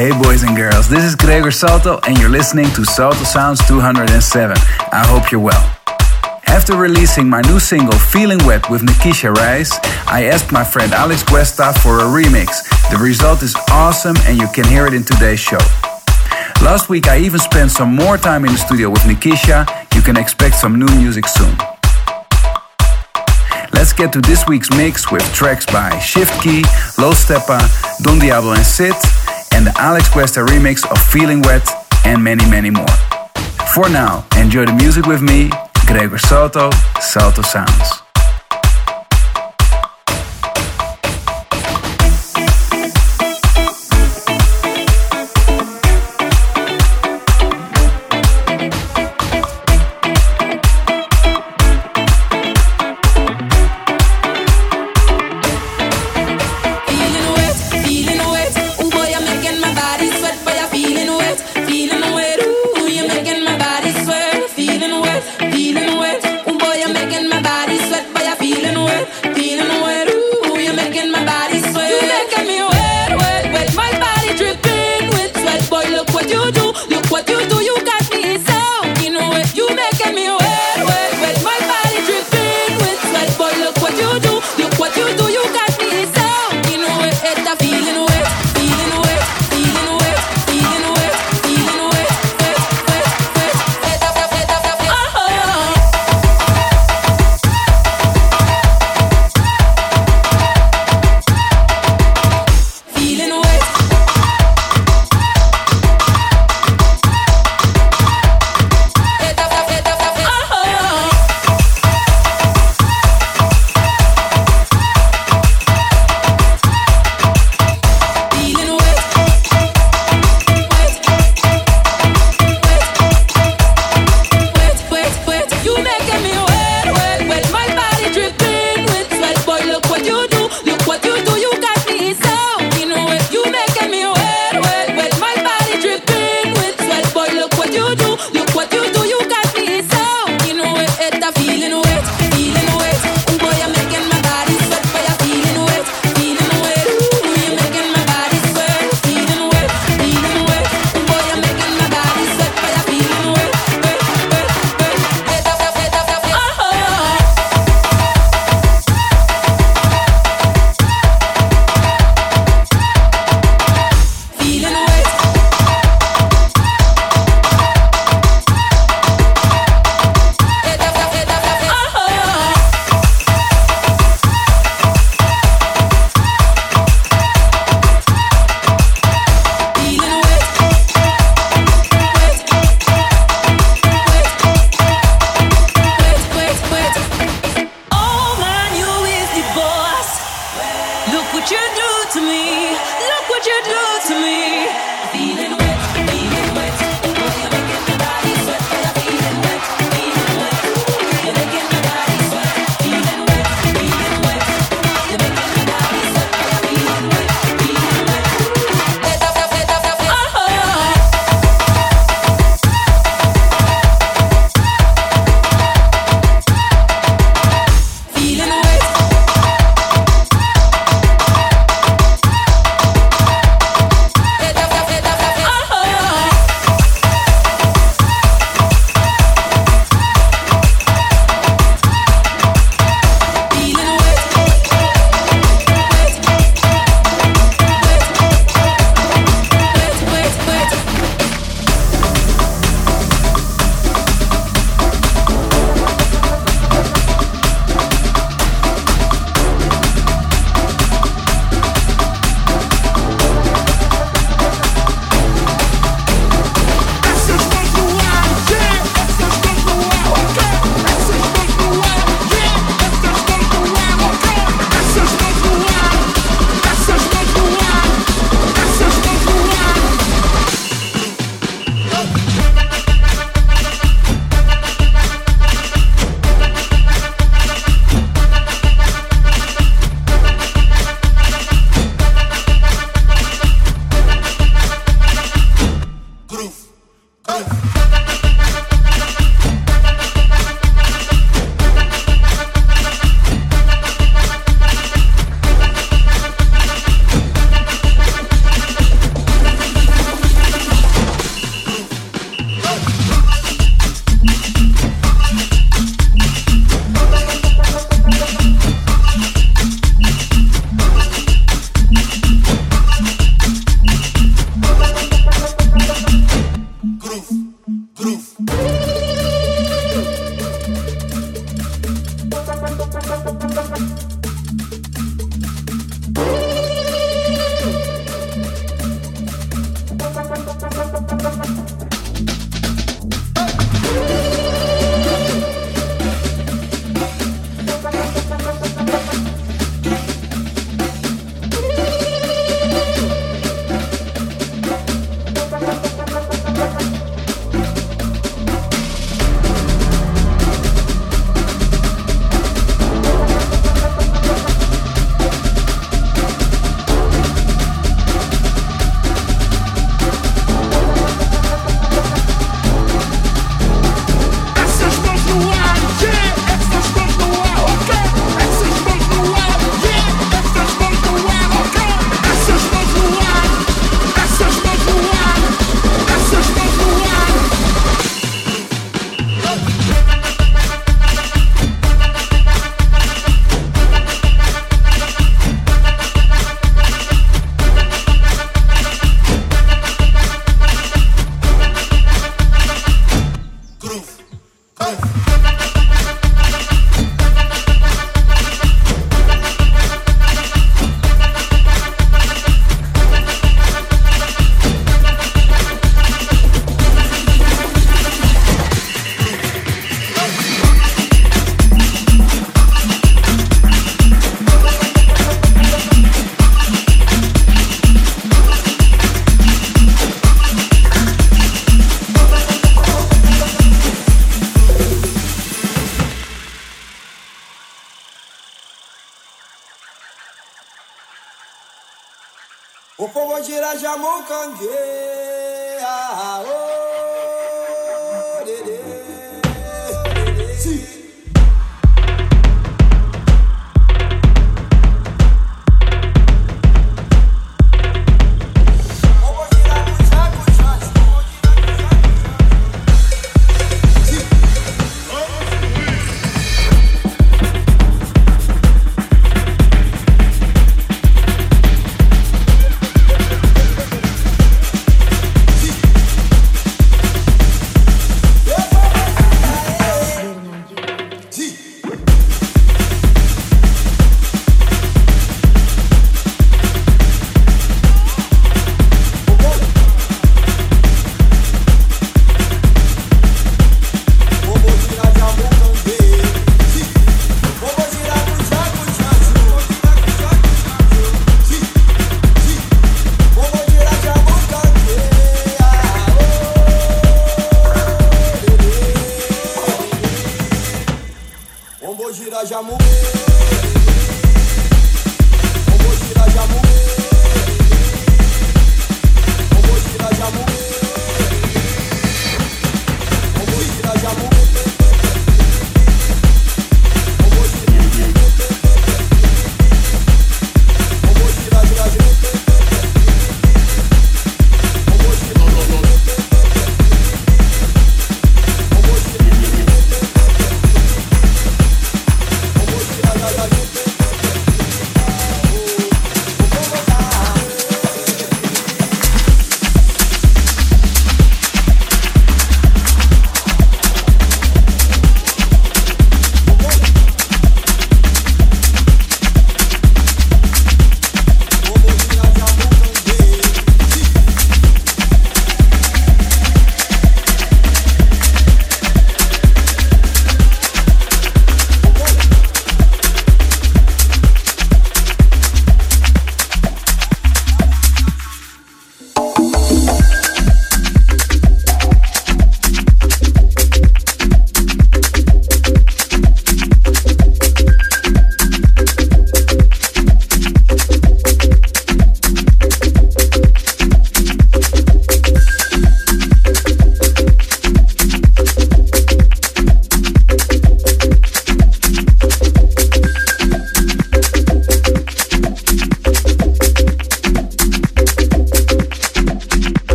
Hey boys and girls, this is Gregor Salto and you're listening to Salto Sounds 207. I hope you're well. After releasing my new single Feeling Wet with Nikisha Rice, I asked my friend Alex Cuesta for a remix. The result is awesome and you can hear it in today's show. Last week I even spent some more time in the studio with Nikisha. You can expect some new music soon. Let's get to this week's mix with tracks by Shift K3Y, Low Steppa, Don Diablo and Sid, and the Alex Cuesta remix of Feeling Wet, and many, many more. For now, enjoy the music with me, Gregor Salto, Salto Sounds.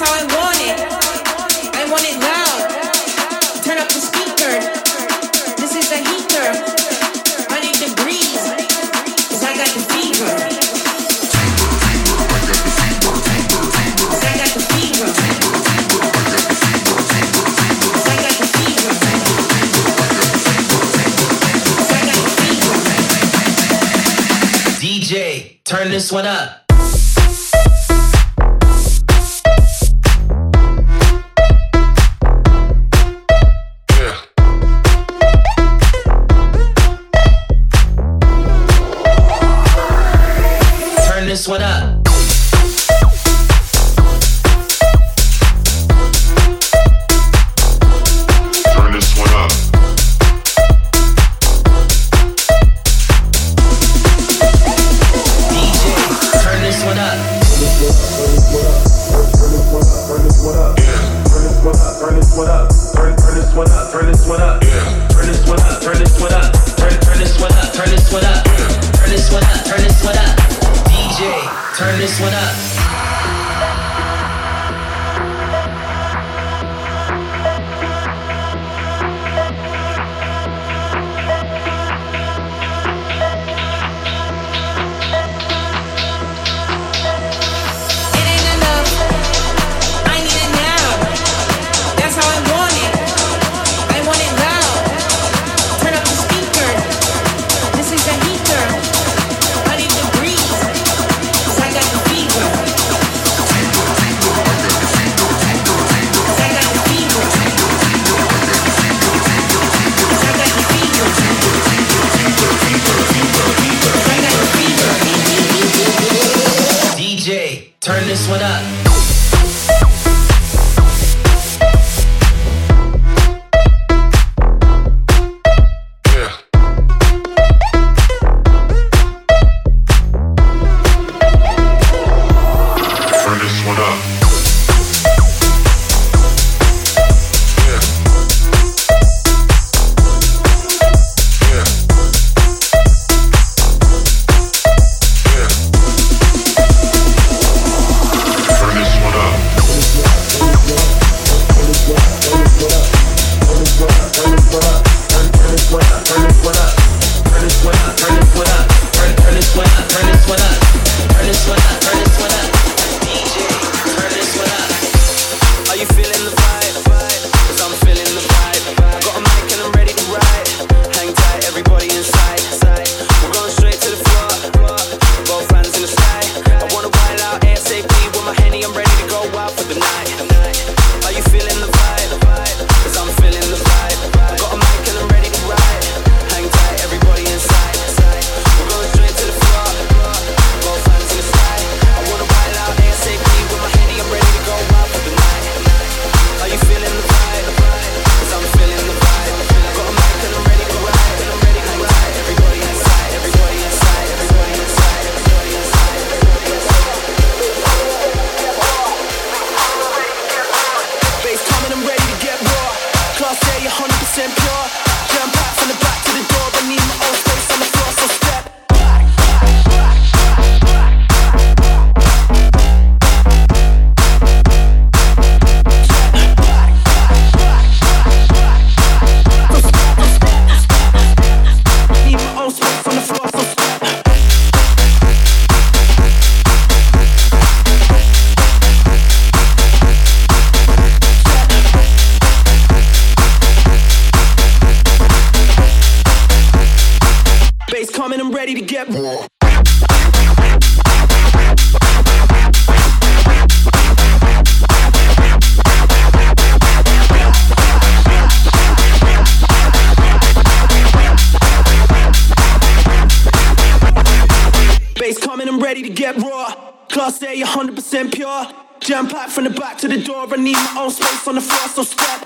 I want it. Loud. Turn up the speaker. This is a heater. I got the fever. I got the fever. I got the fever. I got the fever. DJ, turn this one up. Turn this one up. I need my own space on the floor, so step.